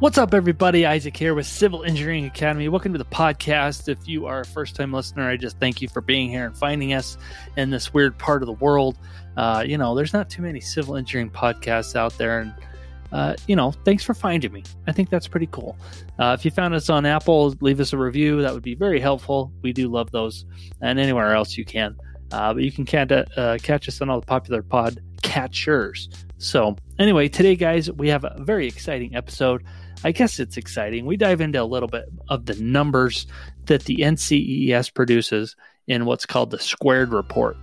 What's up, everybody? Isaac here with Civil Engineering Academy. Welcome to the podcast. If you are a first time listener, I just thank you for being here and finding us in this weird part of the world. Uh, you know, there's not too many civil engineering podcasts out there. And, uh, you know, thanks for finding me. I think that's pretty cool. Uh, if you found us on Apple, leave us a review. That would be very helpful. We do love those. And anywhere else you can. Uh, but you can uh, catch us on all the popular pod catchers. So, anyway, today, guys, we have a very exciting episode. I guess it's exciting. We dive into a little bit of the numbers that the NCEES produces in what's called the Squared Report.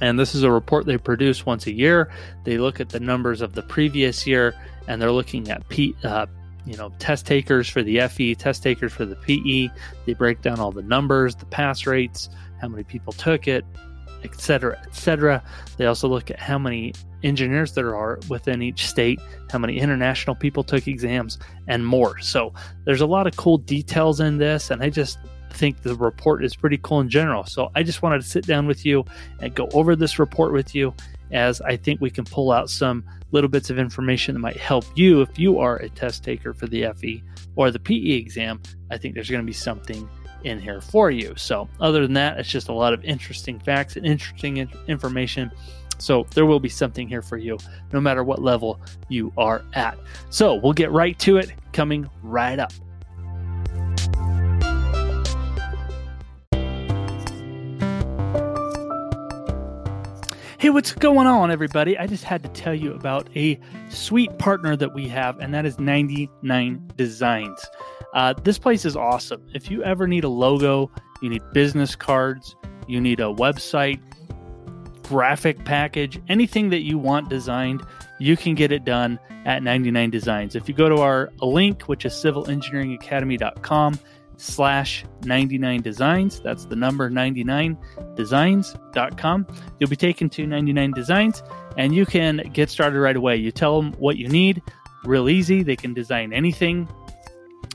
And this is a report they produce once a year. They look at the numbers of the previous year and they're looking at P, uh, you know, test takers for the FE, test takers for the PE. They break down all the numbers, the pass rates, how many people took it, etc., etc. They also look at how many engineers there are within each state, how many international people took exams, and more. So there's a lot of cool details in this, and I just think the report is pretty cool in general. So I just wanted to sit down with you and go over this report with you as I think we can pull out some little bits of information that might help you if you are a test taker for the FE or the PE exam. I think there's going to be something in here for you. So, other than that, it's just a lot of interesting facts and interesting information. So, there will be something here for you no matter what level you are at. So, we'll get right to it coming right up. Hey, what's going on, everybody? I just had to tell you about a sweet partner that we have, and that is 99 Designs. Uh, this place is awesome. If you ever need a logo, you need business cards, you need a website, graphic package, anything that you want designed, you can get it done at 99 Designs. If you go to our link, which is civilengineeringacademy.com slash 99 designs, that's the number 99 designs.com, you'll be taken to 99 Designs and you can get started right away. You tell them what you need, real easy. They can design anything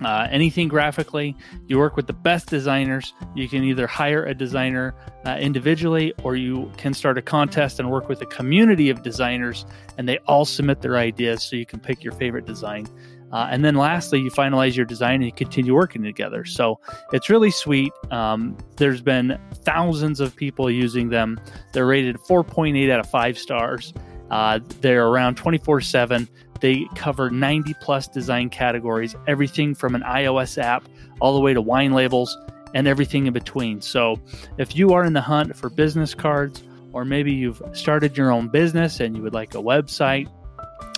uh, anything graphically. You work with the best designers. You can either hire a designer uh, individually or you can start a contest and work with a community of designers and they all submit their ideas so you can pick your favorite design. Uh, and then lastly, you finalize your design and you continue working together. So it's really sweet. Um, there's been thousands of people using them. They're rated 4.8 out of 5 stars. Uh, they're around 24 7. They cover 90 plus design categories, everything from an iOS app all the way to wine labels and everything in between. So, if you are in the hunt for business cards, or maybe you've started your own business and you would like a website,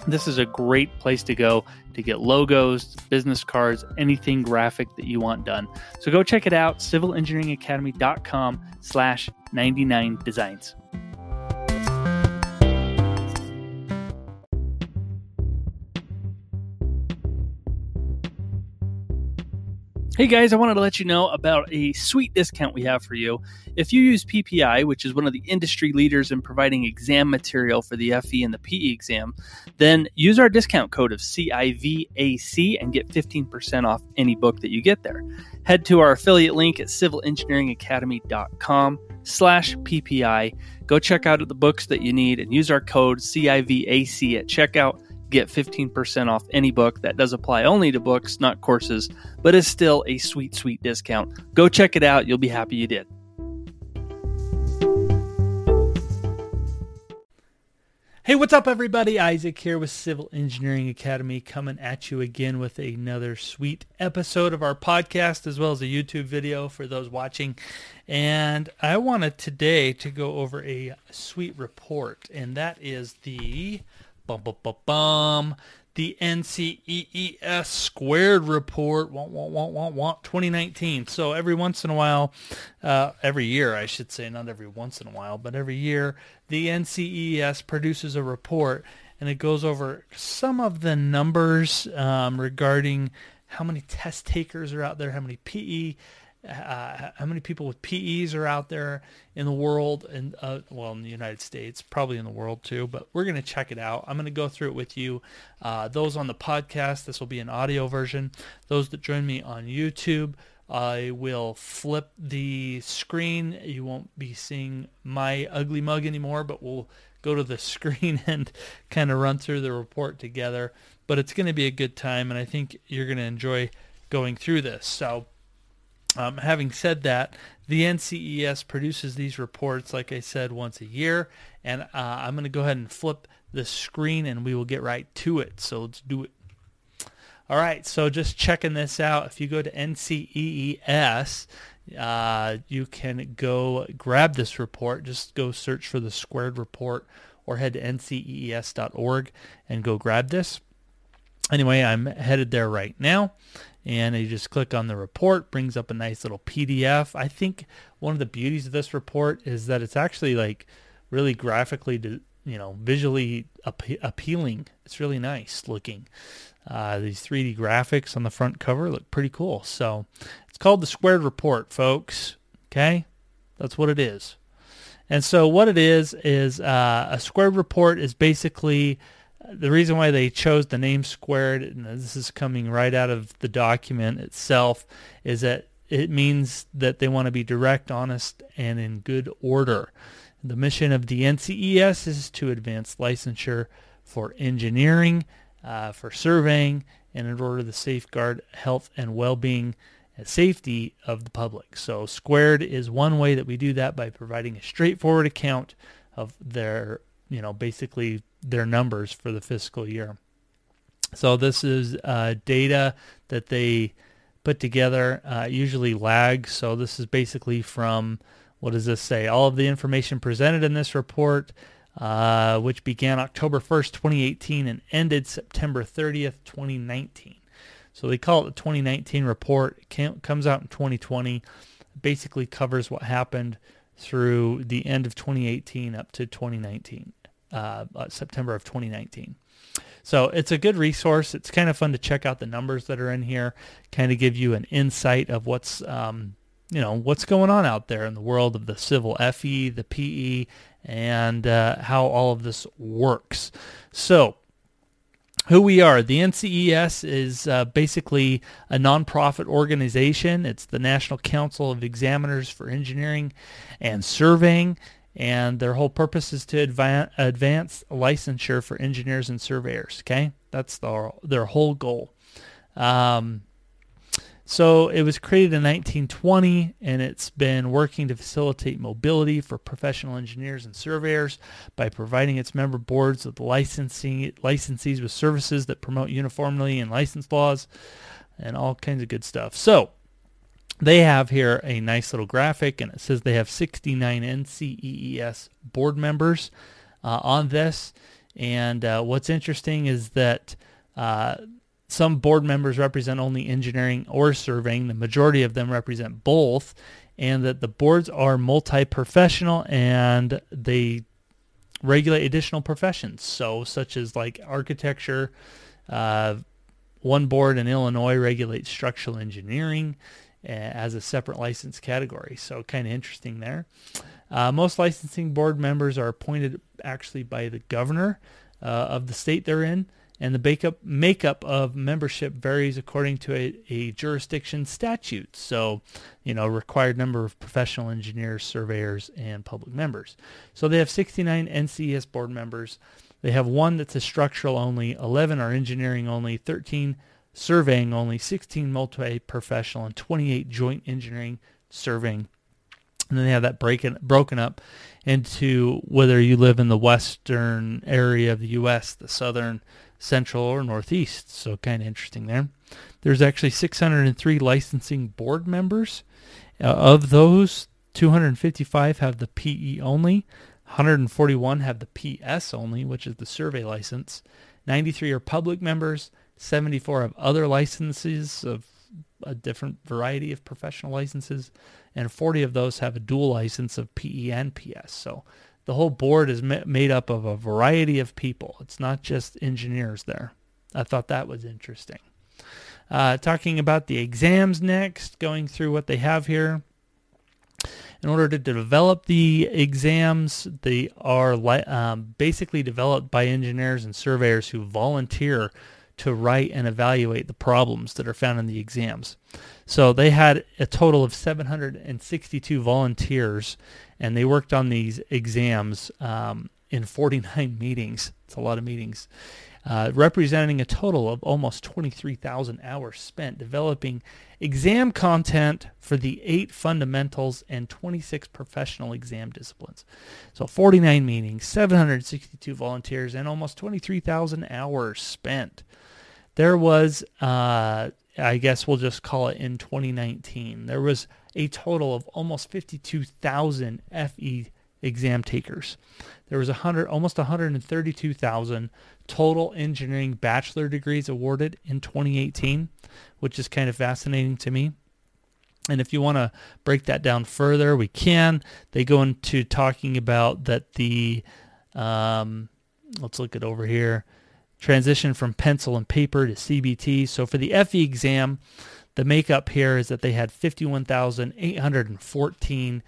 this is a great place to go to get logos, business cards, anything graphic that you want done. So go check it out, civilengineeringacademy.com slash 99 designs. Hey guys, I wanted to let you know about a sweet discount we have for you. If you use PPI, which is one of the industry leaders in providing exam material for the FE and the PE exam, then use our discount code of CIVAC and get 15% off any book that you get there. Head to our affiliate link at civilengineeringacademy.com slash PPI. Go check out the books that you need and use our code CIVAC at checkout get 15% off any book. That does apply only to books, not courses, but is still a sweet, sweet discount. Go check it out. You'll be happy you did. Hey, what's up, everybody? Isaac here with Civil Engineering Academy coming at you again with another sweet episode of our podcast as well as a YouTube video for those watching. And I wanted today to go over a sweet report, and that is the Bum, bum, bum, bum. The NCEES squared report, want, want, want, want, want, 2019. So every once in a while, uh, every year, I should say, not every once in a while, but every year, the NCEES produces a report and it goes over some of the numbers um, regarding how many test takers are out there, how many PE uh, how many people with PEs are out there in the world and uh, well in the United States probably in the world too but we're going to check it out I'm going to go through it with you uh, those on the podcast this will be an audio version those that join me on YouTube I will flip the screen you won't be seeing my ugly mug anymore but we'll go to the screen and kind of run through the report together. But it's going to be a good time, and I think you're going to enjoy going through this. So, um, having said that, the NCEES produces these reports, like I said, once a year, and uh, I'm going to go ahead and flip the screen, and we will get right to it. So let's do it. All right, so just checking this out. If you go to NCEES, uh, you can go grab this report. Just go search for the squared report or head to ncees.org and go grab this. Anyway, I'm headed there right now. And you just click on the report, brings up a nice little PDF. I think one of the beauties of this report is that it's actually like really graphically, you know, visually appealing. It's really nice looking. Uh, these 3D graphics on the front cover look pretty cool. So it's called the Squared Report, folks. Okay, that's what it is. And so what it is is uh, a squared report is basically the reason why they chose the name squared, and this is coming right out of the document itself, is that it means that they want to be direct, honest, and in good order. The mission of the NCEES is to advance licensure for engineering uh, for surveying and in order to safeguard health and well-being and safety of the public. So Squared is one way that we do that by providing a straightforward account of their, you know, basically their numbers for the fiscal year. So this is uh, data that they put together, uh, usually lags. So this is basically from, what does this say? All of the information presented in this report uh, which began October 1st, 2018 and ended September 30th, 2019. So they call it the 2019 report. It comes out in 2020. Basically covers what happened through the end of 2018 up to 2019, uh, uh, September of 2019. So it's a good resource. It's kind of fun to check out the numbers that are in here, kind of give you an insight of what's um, you know what's going on out there in the world of the civil FE, the PE, and uh, how all of this works. So, who we are. The NCEES is uh, basically a nonprofit organization. It's the National Council of Examiners for Engineering and Surveying, and their whole purpose is to advance, licensure for engineers and surveyors. Okay, that's the, their whole goal. Um, so it was created in 1920 and it's been working to facilitate mobility for professional engineers and surveyors by providing its member boards with licensing licensees with services that promote uniformity in license laws and all kinds of good stuff. So they have here a nice little graphic and it says they have 69 NCEES board members uh, on this. And uh, what's interesting is that uh, some board members represent only engineering or surveying. The majority of them represent both. And that the boards are multi-professional and they regulate additional professions. So such as like architecture. Uh, one board in Illinois regulates structural engineering as a separate license category. So kind of interesting there. Uh, most licensing board members are appointed actually by the governor uh, of the state they're in and the makeup, makeup of membership varies according to a, a jurisdiction statute. So, you know, required number of professional engineers, surveyors, and public members. So they have 69 NCEES board members. They have one that's a structural only, 11 are engineering only, 13 surveying only, 16 multi-professional, and 28 joint engineering surveying. And then they have that broken up into whether you live in the western area of the U.S., the southern, central or northeast. So kind of interesting there. There's actually 603 licensing board members. Uh, of those, 255 have the PE only. 141 have the PS only, which is the survey license. 93 are public members. 74 have other licenses of a different variety of professional licenses. And 40 of those have a dual license of PE and PS. So the whole board is made up of a variety of people. It's not just engineers there. I thought that was interesting. Uh, talking about the exams next, going through what they have here. In order to develop the exams, they are um, basically developed by engineers and surveyors who volunteer to write and evaluate the problems that are found in the exams. So they had a total of 762 volunteers and they worked on these exams um, in 49 meetings. It's a lot of meetings. Uh, representing a total of almost 23,000 hours spent developing exam content for the eight fundamentals and 26 professional exam disciplines. So 49 meetings, 762 volunteers, and almost 23,000 hours spent. There was, uh, I guess we'll just call it in 2019, there was a total of almost 52,000 FE exam takers. There was 100, almost 132,000 total engineering bachelor degrees awarded in 2018, which is kind of fascinating to me. And if you want to break that down further, we can. They go into talking about that the, um, let's look at over here, transition from pencil and paper to CBT. So for the FE exam, the makeup here is that they had 51,814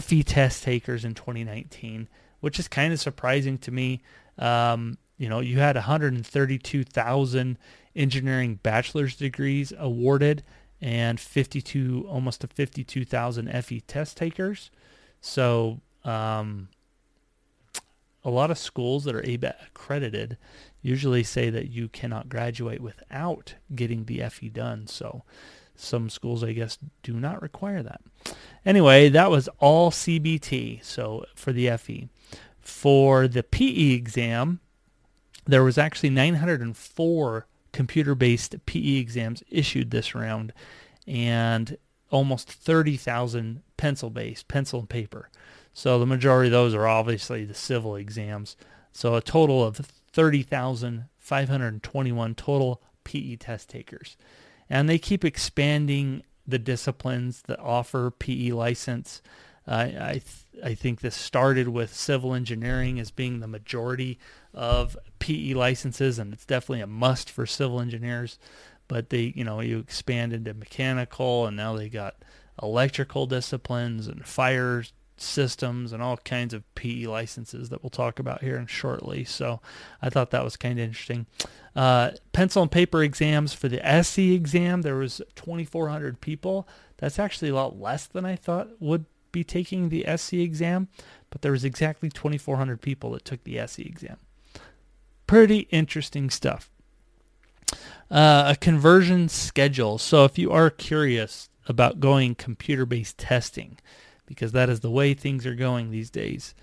FE test takers in 2019, which is kind of surprising to me. Um, you know, you had 132,000 engineering bachelor's degrees awarded and 52, almost to 52,000 FE test takers. So, um, a lot of schools that are ABET accredited usually say that you cannot graduate without getting the FE done. So some schools, I guess, do not require that. Anyway, that was all CBT. So for the FE. For the PE exam, there was actually 904 computer-based PE exams issued this round and almost 30,000 pencil-based, pencil and paper. So the majority of those are obviously the civil exams. So a total of 30,521 total PE test takers. And they keep expanding the disciplines that offer PE license. Uh, I th- I think this started with civil engineering as being the majority of PE licenses, and it's definitely a must for civil engineers. But they, you know, you expand into mechanical, and now they got electrical disciplines and fire systems and all kinds of PE licenses that we'll talk about here in shortly. So I thought that was kind of interesting. Uh, pencil and paper exams for the SE exam, there was 2,400 people. That's actually a lot less than I thought would be taking the SE exam, but there was exactly 2,400 people that took the SE exam. Pretty interesting stuff. Uh, a conversion schedule. So if you are curious about going computer-based testing, because that is the way things are going these days.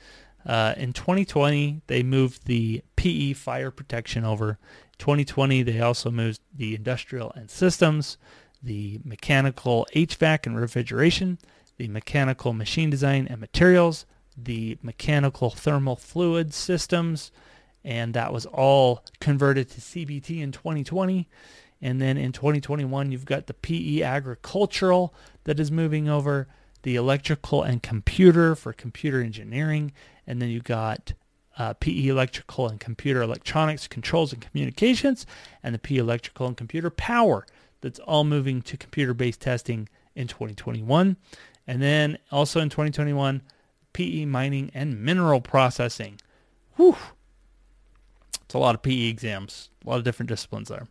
Uh, in 2020, they moved the PE fire protection over. 2020, they also moved the industrial and systems, the mechanical HVAC and refrigeration, the mechanical machine design and materials, the mechanical thermal fluid systems, and that was all converted to CBT in 2020. And then in 2021, you've got the PE agricultural that is moving over the electrical and computer for computer engineering, and then you got uh, PE electrical and computer electronics, controls and communications, and the PE electrical and computer power. That's all moving to computer-based testing in 2021. And then also in 2021, PE mining and mineral processing. Whew. It's a lot of PE exams, a lot of different disciplines there.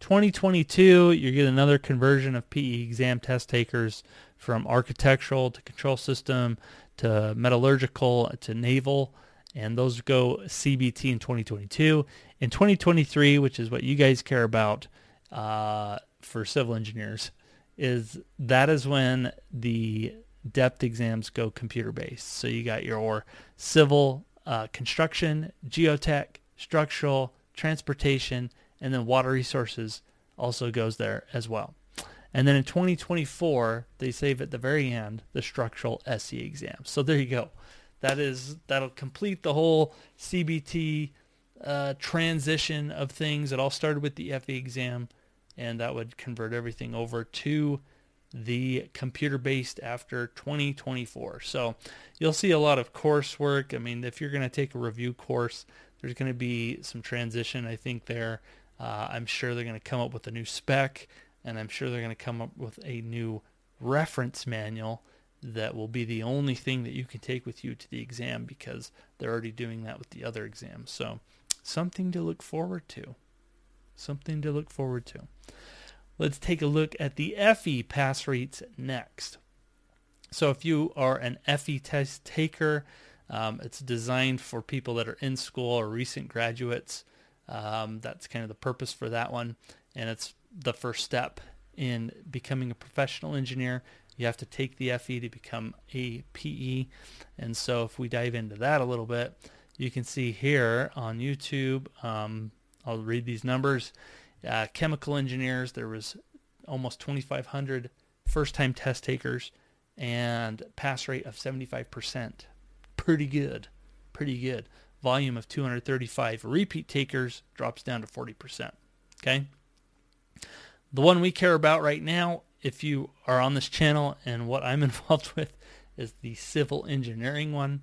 2022, you get another conversion of PE exam test takers from architectural to control system to metallurgical to naval, and those go CBT in 2022. In 2023, which is what you guys care about uh, for civil engineers, is that is when the depth exams go computer based. So you got your civil uh, construction, geotech, structural, transportation, and then water resources also goes there as well. And then in 2024, they save at the very end the structural SE exam. So there you go. That is that'll complete the whole CBT uh, transition of things. It all started with the FE exam, and that would convert everything over to the computer based after 2024. So you'll see a lot of coursework. I mean, if you're going to take a review course, there's going to be some transition, I think, there. Uh, I'm sure they're going to come up with a new spec and I'm sure they're going to come up with a new reference manual that will be the only thing that you can take with you to the exam because they're already doing that with the other exams. So something to look forward to. Something to look forward to. Let's take a look at the FE pass rates next. So if you are an FE test taker, Um, it's designed for people that are in school or recent graduates. Um, that's kind of the purpose for that one. And it's the first step in becoming a professional engineer. You have to take the FE to become a PE. And so if we dive into that a little bit, you can see here on YouTube, um, I'll read these numbers. Uh, chemical engineers, there was almost 2,500 first-time test takers and pass rate of 75%. Pretty good. Pretty good. Volume of 235. Repeat takers drops down to 40%. Okay? The one we care about right now, if you are on this channel and what I'm involved with, is the civil engineering one.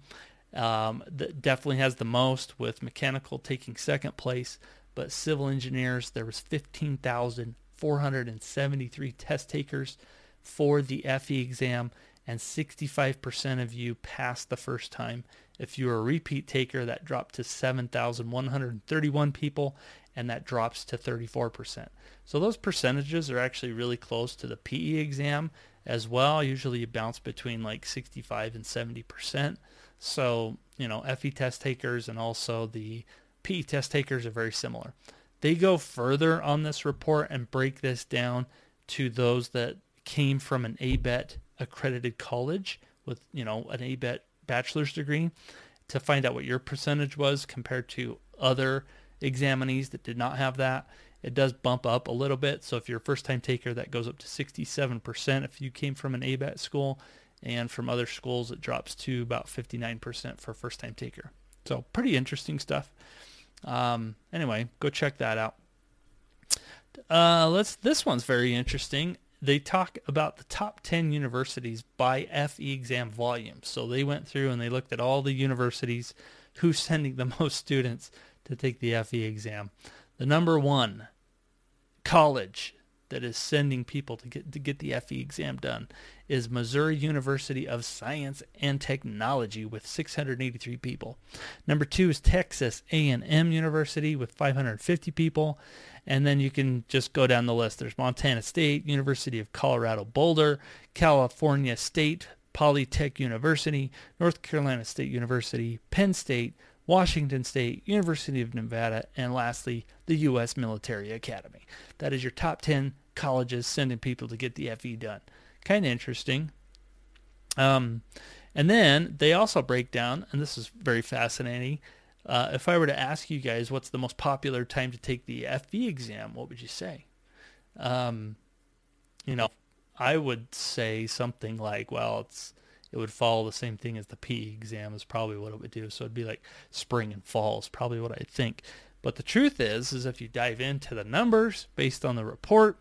Um, that definitely has the most, with mechanical taking second place. But civil engineers, there was 15,473 test takers for the FE exam, and 65% of you passed the first time. If you are a repeat taker, that dropped to 7,131 people, and that drops to 34%. So those percentages are actually really close to the PE exam as well. Usually you bounce between like 65 and 70%. So, you know, FE test takers and also the PE test takers are very similar. They go further on this report and break this down to those that came from an ABET accredited college with, you know, an ABET bachelor's degree to find out what your percentage was compared to other examinees that did not have that. It does bump up a little bit. So if you're a first time taker, that goes up to 67% if you came from an ABET school. And from other schools, it drops to about 59% for first time taker. So pretty interesting stuff. Um, anyway, go check that out. Uh, let's. This one's very interesting. They talk about the top 10 universities by FE exam volume. So they went through and they looked at all the universities who's sending the most students to take the FE exam. The number one college that is sending people to get to get the FE exam done is Missouri University of Science and Technology with 683 people. Number 2 is Texas A&M University with 550 people. And then you can just go down the list. There's Montana State, University of Colorado Boulder, California State Polytech University, North Carolina State University, Penn State, Washington State, University of Nevada, and lastly, the U.S. Military Academy. That is your top 10 colleges sending people to get the FE done. Kind of interesting. Um, and then they also break down, and this is very fascinating. Uh, if I were to ask you guys what's the most popular time to take the FE exam, what would you say? Um, you know, I would say something like, well, it's it would follow the same thing as the PE exam is probably what it would do. So it'd be like spring and fall is probably what I think. But the truth is, is if you dive into the numbers based on the report,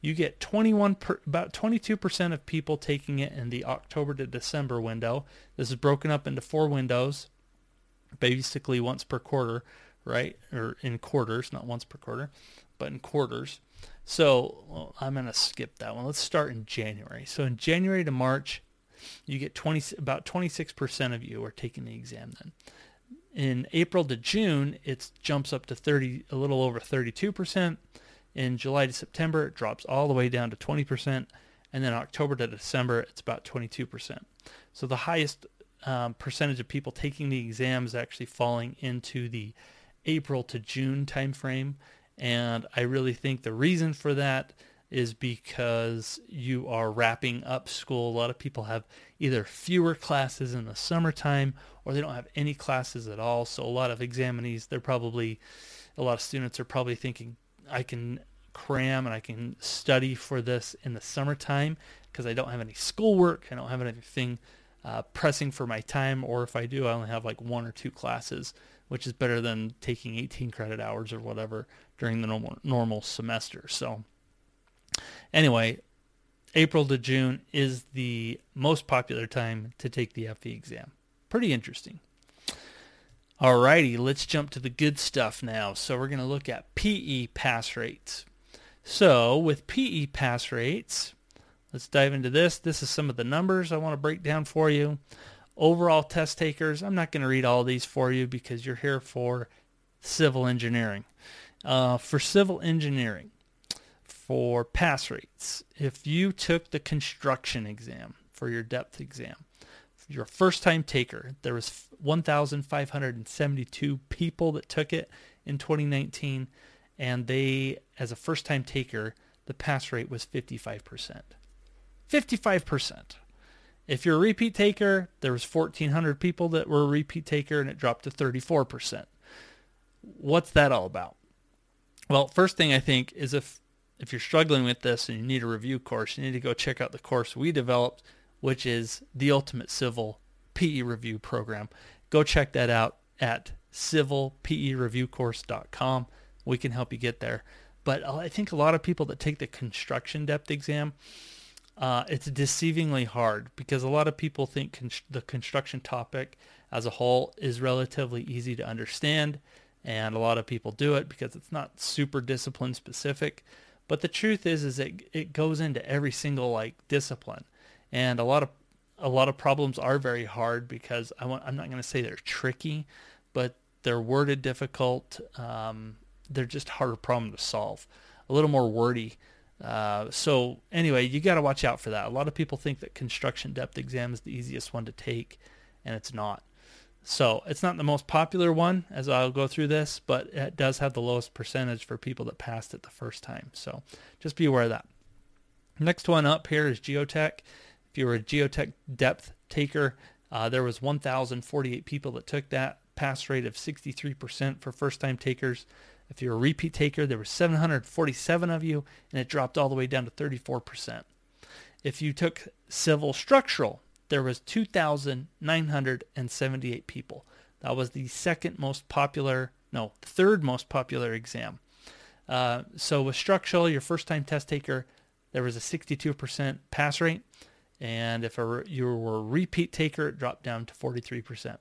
you get 21 per, about 22% of people taking it in the October to December window. This is broken up into four windows, basically once per quarter, right? Or in quarters, not once per quarter, but in quarters. So well, I'm going to skip that one. Let's start in January. So in January to March, you get 20 about 26% of you are taking the exam then. In April to June, it jumps up to 30 a little over 32%. In July to September, it drops all the way down to 20%, and then October to December, it's about 22%. So the highest um, percentage of people taking the exam is actually falling into the April to June timeframe, and I really think the reason for that is because you are wrapping up school. A lot of people have either fewer classes in the summertime or they don't have any classes at all. So a lot of examinees, they're probably, a lot of students are probably thinking, I can cram and I can study for this in the summertime because I don't have any schoolwork. I don't have anything uh, pressing for my time. Or if I do, I only have like one or two classes, which is better than taking 18 credit hours or whatever during the normal, normal semester. So Anyway, April to June is the most popular time to take the FE exam. Pretty interesting. Alrighty, let's jump to the good stuff now. So we're going to look at PE pass rates. So with PE pass rates, let's dive into this. This is some of the numbers I want to break down for you. Overall test takers, I'm not going to read all these for you because you're here for civil engineering. Uh, for civil engineering, for pass rates. If you took the construction exam for your depth exam, you're a first time taker, there was 1,572 people that took it in 2019, and they, as a first time taker, the pass rate was 55%. 55%. If you're a repeat taker, there was 1,400 people that were a repeat taker, and it dropped to 34%. What's that all about? Well, first thing I think is if if you're struggling with this and you need a review course, you need to go check out the course we developed, which is the Ultimate Civil PE Review Program. Go check that out at civilpereviewcourse.com. We can help you get there. But I think a lot of people that take the construction depth exam, uh, it's deceivingly hard because a lot of people think con- the construction topic as a whole is relatively easy to understand, and a lot of people do it because it's not super discipline specific. But the truth is, is it it goes into every single like discipline, and a lot of a lot of problems are very hard because I want, I'm not going to say they're tricky, but they're worded difficult. Um, they're just harder problem to solve, a little more wordy. Uh, so anyway, you got to watch out for that. A lot of people think that construction depth exam is the easiest one to take, and it's not. So it's not the most popular one as I'll go through this, but it does have the lowest percentage for people that passed it the first time. So just be aware of that. Next one up here is geotech. If you were a geotech depth taker, uh, there was 1,048 people that took that pass rate of 63% for first time takers. If you're a repeat taker, there were 747 of you, and it dropped all the way down to 34%. If you took civil structural, there was 2,978 people. That was the second most popular, no, third most popular exam. Uh, so with structural, your first time test taker, there was a 62% pass rate. And if a, you were a repeat taker, it dropped down to 43%.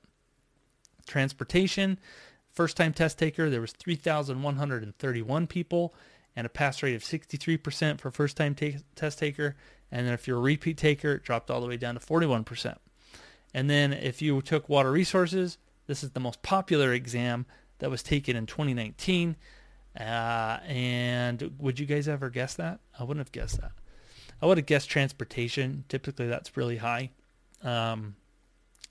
Transportation, first time test taker, there was 3,131 people and a pass rate of 63% for first time ta- test taker. And then if you're a repeat taker, it dropped all the way down to 41%. And then if you took water resources, this is the most popular exam that was taken in 2019. Uh, and would you guys ever guess that? I wouldn't have guessed that. I would have guessed transportation. Typically, that's really high. Um,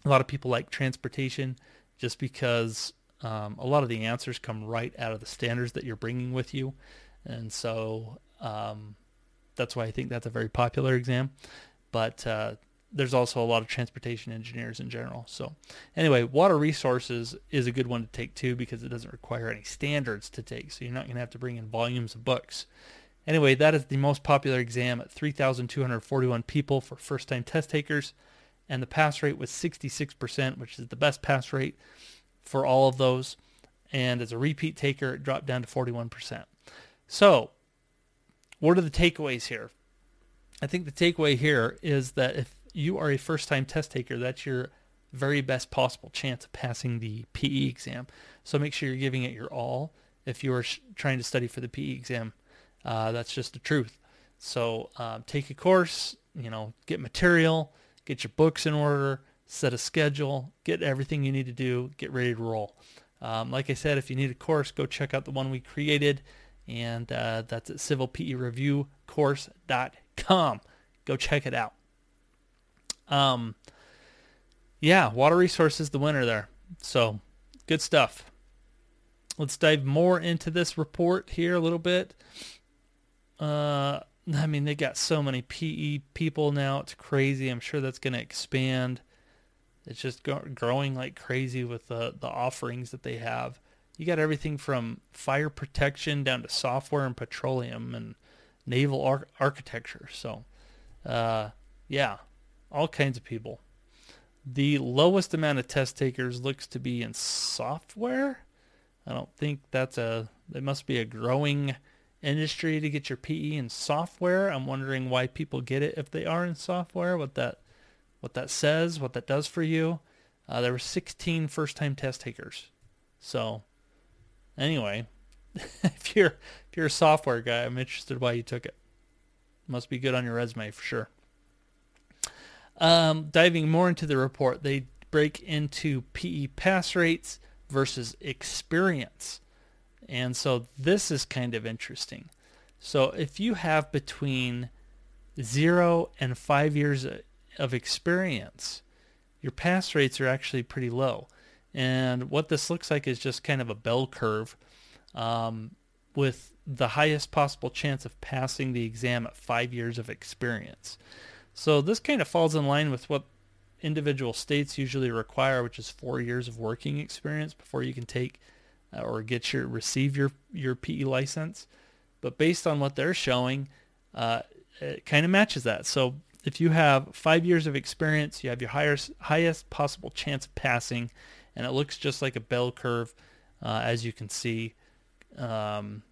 a lot of people like transportation just because um, a lot of the answers come right out of the standards that you're bringing with you. And so um, that's why I think that's a very popular exam. But uh, there's also a lot of transportation engineers in general. So anyway, water resources is a good one to take too because it doesn't require any standards to take. So you're not going to have to bring in volumes of books. Anyway, that is the most popular exam at 3,241 people for first-time test takers, and the pass rate was 66%, which is the best pass rate for all of those. And as a repeat taker, it dropped down to 41%. So, what are the takeaways here? I think the takeaway here is that if you are a first-time test taker, that's your very best possible chance of passing the PE exam. So make sure you're giving it your all if you are sh- trying to study for the PE exam. Uh, that's just the truth. So uh, take a course, you know, get material, get your books in order, set a schedule, get everything you need to do, get ready to roll. Um, like I said, if you need a course, go check out the one we created, and uh, that's at civilpereviewcourse.com. Go check it out. Um, yeah, water resources, the winner there. So good stuff. Let's dive more into this report here a little bit. Uh, I mean, they got so many PE people now. It's crazy. I'm sure that's going to expand. It's just growing like crazy with the, the offerings that they have. You got everything from fire protection down to software and petroleum and naval ar- architecture. So, uh, yeah, all kinds of people. The lowest amount of test takers looks to be in software. I don't think that's a. It must be a growing industry to get your PE in software. I'm wondering why people get it if they are in software. What that what that says, what that does for you. Uh, there were 16 first-time test takers. So, anyway, if you're if you're a software guy, I'm interested why you took it. Must be good on your resume for sure. Um, diving more into the report, they break into PE pass rates versus experience. And so this is kind of interesting. So if you have between zero and five years of experience, your pass rates are actually pretty low. And what this looks like is just kind of a bell curve um, with the highest possible chance of passing the exam at five years of experience. So this kind of falls in line with what individual states usually require, which is four years of working experience before you can take uh, or get your receive your your PE license. But based on what they're showing, uh, it kind of matches that. So if you have five years of experience, you have your highest highest possible chance of passing, and it looks just like a bell curve, uh, as you can see. Um,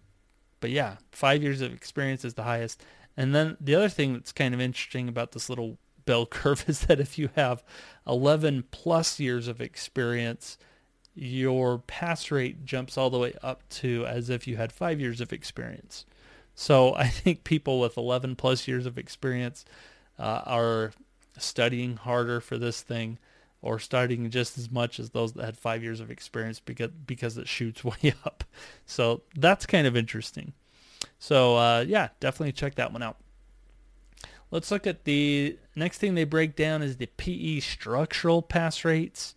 but yeah, five years of experience is the highest. And then the other thing that's kind of interesting about this little bell curve is that if you have 11 plus years of experience, your pass rate jumps all the way up to as if you had five years of experience. So I think people with 11 plus years of experience uh, are studying harder for this thing or starting just as much as those that had five years of experience because, because it shoots way up. So that's kind of interesting. So uh, yeah, definitely check that one out. Let's look at the next thing they break down is the PE structural pass rates.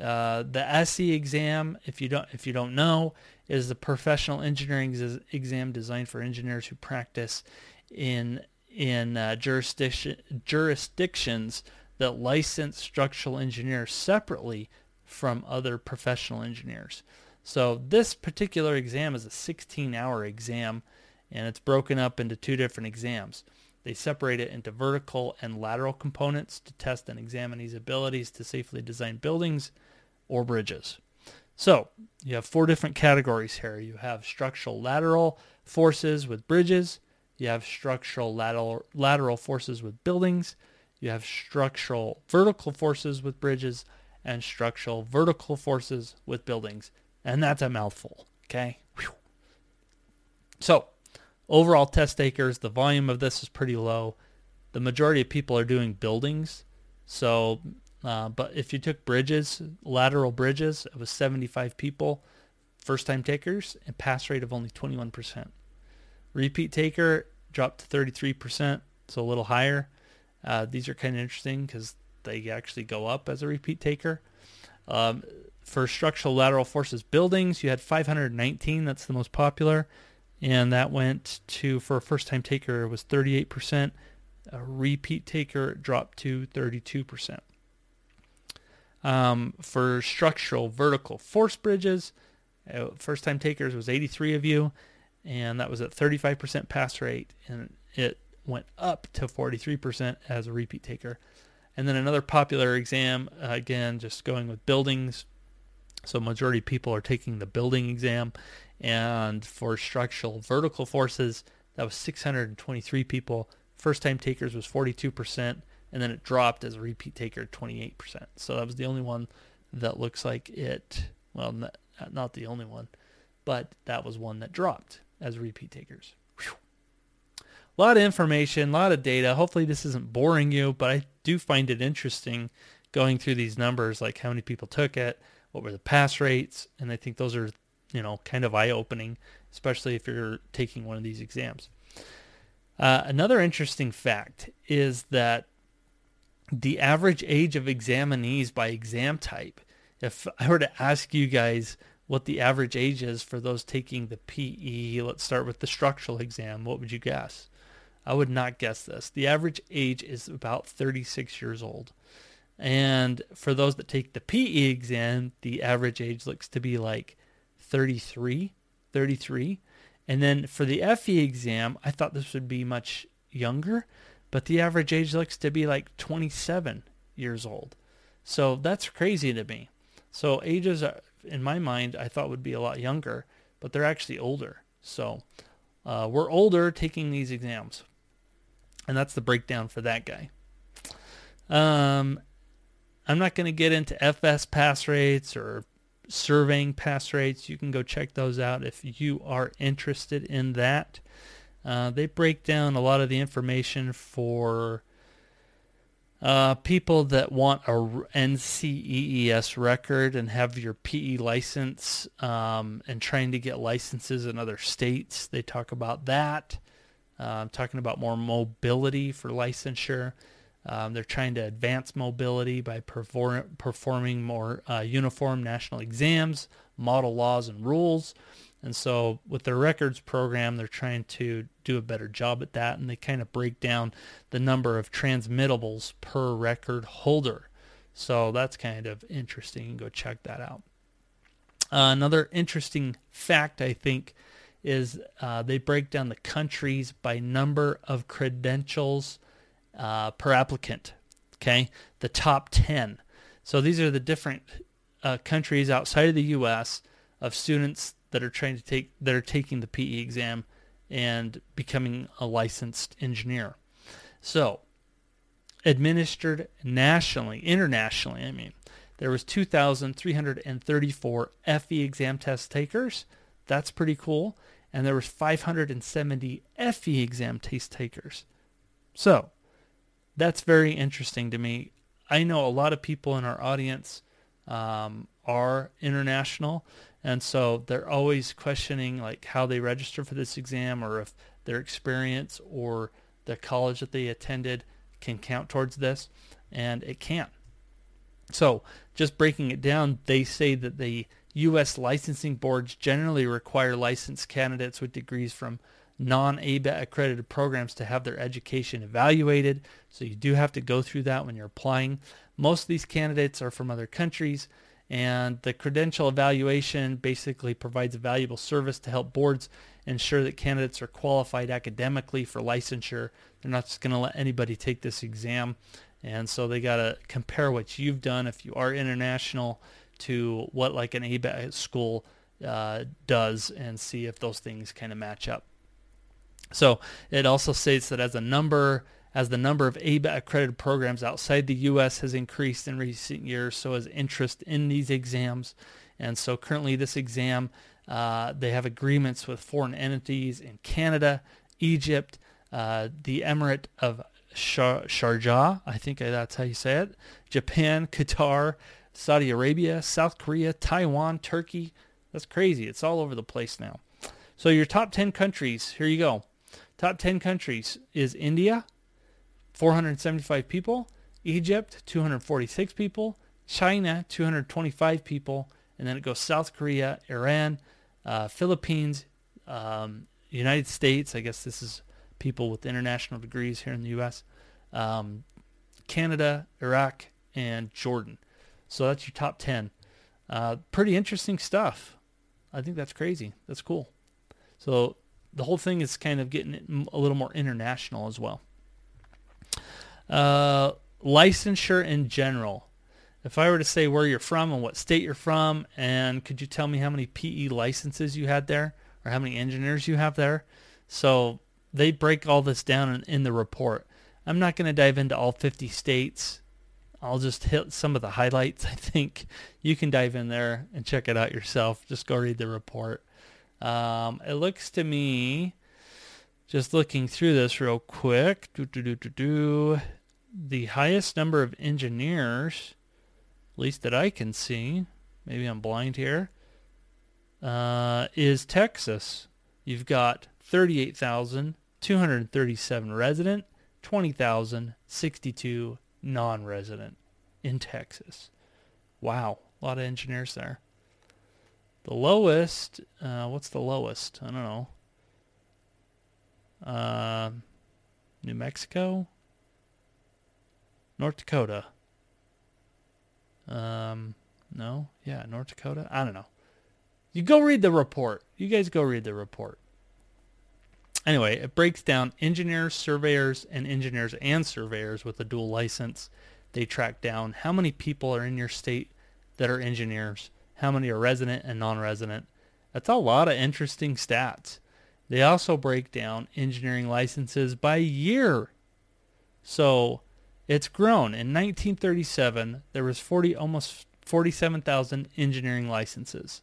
Uh, the SE exam, if you don't if you don't know, is the professional engineering exam designed for engineers who practice in in uh, jurisdiction jurisdictions that license structural engineers separately from other professional engineers. So this particular exam is a 16-hour exam, and it's broken up into two different exams. They separate it into vertical and lateral components to test and examine these abilities to safely design buildings or bridges. So you have four different categories here. You have structural lateral forces with bridges. You have structural lateral, lateral forces with buildings. You have structural vertical forces with bridges and structural vertical forces with buildings. And that's a mouthful. Okay. Whew. So Overall test takers, the volume of this is pretty low. The majority of people are doing buildings. So, uh, but if you took bridges, lateral bridges, it was 75 people, first time takers, and pass rate of only 21%. Repeat taker dropped to 33%, so a little higher. Uh, these are kind of interesting because they actually go up as a repeat taker. Um, for structural lateral forces buildings, you had 519. That's the most popular and that went to for a first time taker was 38%. A repeat taker dropped to 32%. Um, for structural vertical force bridges, uh, first time takers was 83 of you, and that was at 35% pass rate, and it went up to 43% as a repeat taker. And then another popular exam, uh, again, just going with buildings. So majority of people are taking the building exam, and for structural vertical forces, that was 623 people. First time takers was 42%, and then it dropped as a repeat taker 28%. So that was the only one that looks like it, well, not, not the only one, but that was one that dropped as repeat takers. A lot of information, a lot of data. Hopefully this isn't boring you, but I do find it interesting going through these numbers, like how many people took it, what were the pass rates, and I think those are you know, kind of eye opening, especially if you're taking one of these exams. Uh, another interesting fact is that the average age of examinees by exam type, if I were to ask you guys what the average age is for those taking the PE, let's start with the structural exam, what would you guess? I would not guess this. The average age is about 36 years old. And for those that take the PE exam, the average age looks to be like 33, 33. And then for the FE exam, I thought this would be much younger, but the average age looks to be like 27 years old. So that's crazy to me. So ages, are, in my mind, I thought would be a lot younger, but they're actually older. So uh, we're older taking these exams. And that's the breakdown for that guy. Um, I'm not going to get into FS pass rates or surveying pass rates. You can go check those out if you are interested in that. Uh, they break down a lot of the information for uh, people that want a NCEES record and have your PE license um, and trying to get licenses in other states. They talk about that. Uh, talking about more mobility for licensure. Um, they're trying to advance mobility by perform, performing more uh, uniform national exams, model laws and rules. And so with their records program, they're trying to do a better job at that. And they kind of break down the number of transmittables per record holder. So that's kind of interesting. Go check that out. Uh, another interesting fact, I think, is uh, they break down the countries by number of credentials uh, per applicant. Okay, the top 10. So these are the different uh, countries outside of the U.S. of students that are trying to take that are taking the PE exam and becoming a licensed engineer. So, administered nationally, internationally, I mean, there was 2,334 FE exam test takers. That's pretty cool. And there was 570 FE exam test takers. So, that's very interesting to me. I know a lot of people in our audience um, are international, and so they're always questioning like how they register for this exam or if their experience or the college that they attended can count towards this, and it can't. So, just breaking it down, they say that the U.S. licensing boards generally require licensed candidates with degrees from non-ABET accredited programs to have their education evaluated. So you do have to go through that when you're applying. Most of these candidates are from other countries and the credential evaluation basically provides a valuable service to help boards ensure that candidates are qualified academically for licensure. They're not just going to let anybody take this exam. And so they got to compare what you've done if you are international to what like an ABET school uh, does and see if those things kind of match up. So it also states that as a number as the number of ABET accredited programs outside the U.S. has increased in recent years, so has interest in these exams. And so currently this exam, uh, they have agreements with foreign entities in Canada, Egypt, uh, the Emirate of Shar- Sharjah, I think that's how you say it, Japan, Qatar, Saudi Arabia, South Korea, Taiwan, Turkey. That's crazy. It's all over the place now. So your top 10 countries, here you go. Top 10 countries is India, 475 people, Egypt, 246 people, China, 225 people, and then it goes South Korea, Iran, uh, Philippines, um, United States. I guess this is people with international degrees here in the U.S. Um, Canada, Iraq, and Jordan. So that's your top 10. Uh, pretty interesting stuff. I think that's crazy. That's cool. So the whole thing is kind of getting a little more international as well. Uh, licensure in general. If I were to say where you're from and what state you're from, and could you tell me how many PE licenses you had there, or how many engineers you have there? So they break all this down in, in the report. I'm not going to dive into all 50 states. I'll just hit some of the highlights. I think you can dive in there and check it out yourself. Just go read the report. Um, it looks to me, just looking through this real quick, do, do, do, do, do, the highest number of engineers, at least that I can see, maybe I'm blind here, uh, is Texas. You've got 38,237 resident, 20,062 non-resident in Texas. Wow, a lot of engineers there. The lowest, uh, what's the lowest? I don't know. Uh, New Mexico, North Dakota. Um, no, yeah, North Dakota. I don't know. You go read the report. You guys go read the report. Anyway, it breaks down engineers, surveyors, and engineers and surveyors with a dual license. They track down how many people are in your state that are engineers how many are resident and non-resident. That's a lot of interesting stats. They also break down engineering licenses by year. So it's grown. In 1937, there was 40 almost 47,000 engineering licenses.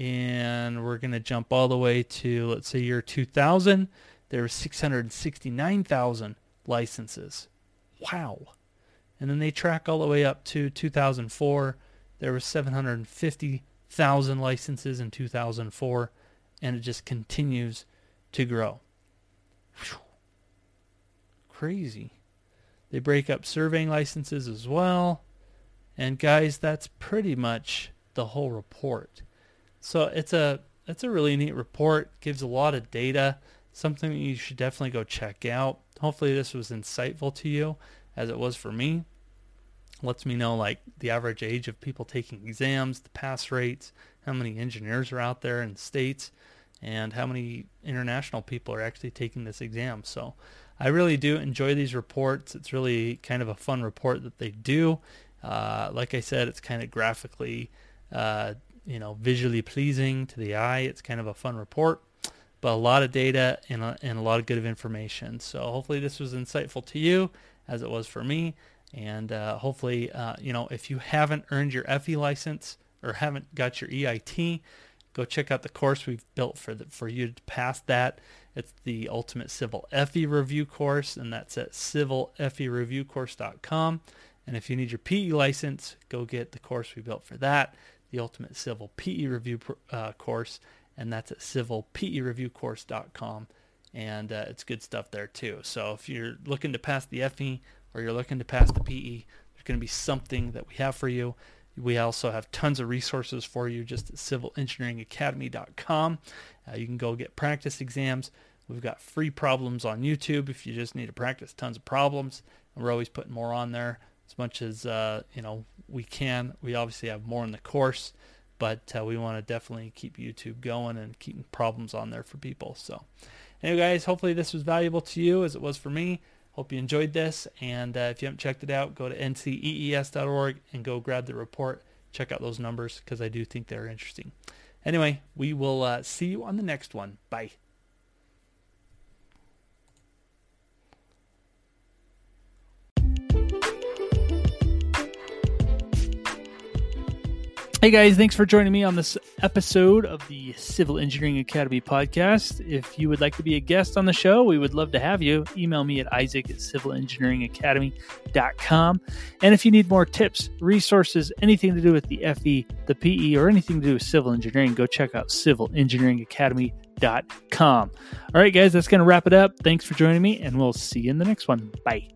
And we're going to jump all the way to let's say year 2000, there were 669,000 licenses. Wow. And then they track all the way up to 2004 there were 750,000 licenses in 2004, and it just continues to grow. Whew. Crazy. They break up surveying licenses as well. And guys, that's pretty much the whole report. So it's a it's a really neat report. Gives a lot of data. Something you should definitely go check out. Hopefully this was insightful to you as it was for me. Lets me know like the average age of people taking exams, the pass rates, how many engineers are out there in states, and how many international people are actually taking this exam. So I really do enjoy these reports. It's really kind of a fun report that they do. Uh, like I said, it's kind of graphically, uh, you know, visually pleasing to the eye. It's kind of a fun report, but a lot of data and a, and a lot of good information. So hopefully this was insightful to you as it was for me. And uh, hopefully, uh, you know, if you haven't earned your FE license or haven't got your EIT, go check out the course we've built for the, for you to pass that. It's the Ultimate Civil FE Review course, and that's at civilfereviewcourse.com. And if you need your PE license, go get the course we built for that, the Ultimate Civil PE Review uh, course, and that's at civilpereviewcourse.com. And uh, it's good stuff there too. So if you're looking to pass the FE or you're looking to pass the PE, there's going to be something that we have for you. We also have tons of resources for you just at civilengineeringacademy.com. Uh, you can go get practice exams. We've got free problems on YouTube if you just need to practice tons of problems. And we're always putting more on there as much as uh, you know we can. We obviously have more in the course, but uh, we want to definitely keep YouTube going and keeping problems on there for people. So, anyway, guys, hopefully this was valuable to you as it was for me. Hope you enjoyed this. And uh, if you haven't checked it out, go to ncees.org and go grab the report. Check out those numbers because I do think they're interesting. Anyway, we will uh, see you on the next one. Bye. Hey guys, thanks for joining me on this episode of the Civil Engineering Academy podcast. If you would like to be a guest on the show, we would love to have you. Email me at isaac at civilengineeringacademy.com. And if you need more tips, resources, anything to do with the FE, the PE, or anything to do with civil engineering, go check out civilengineeringacademy.com. All right, guys, that's going to wrap it up. Thanks for joining me, and we'll see you in the next one. Bye.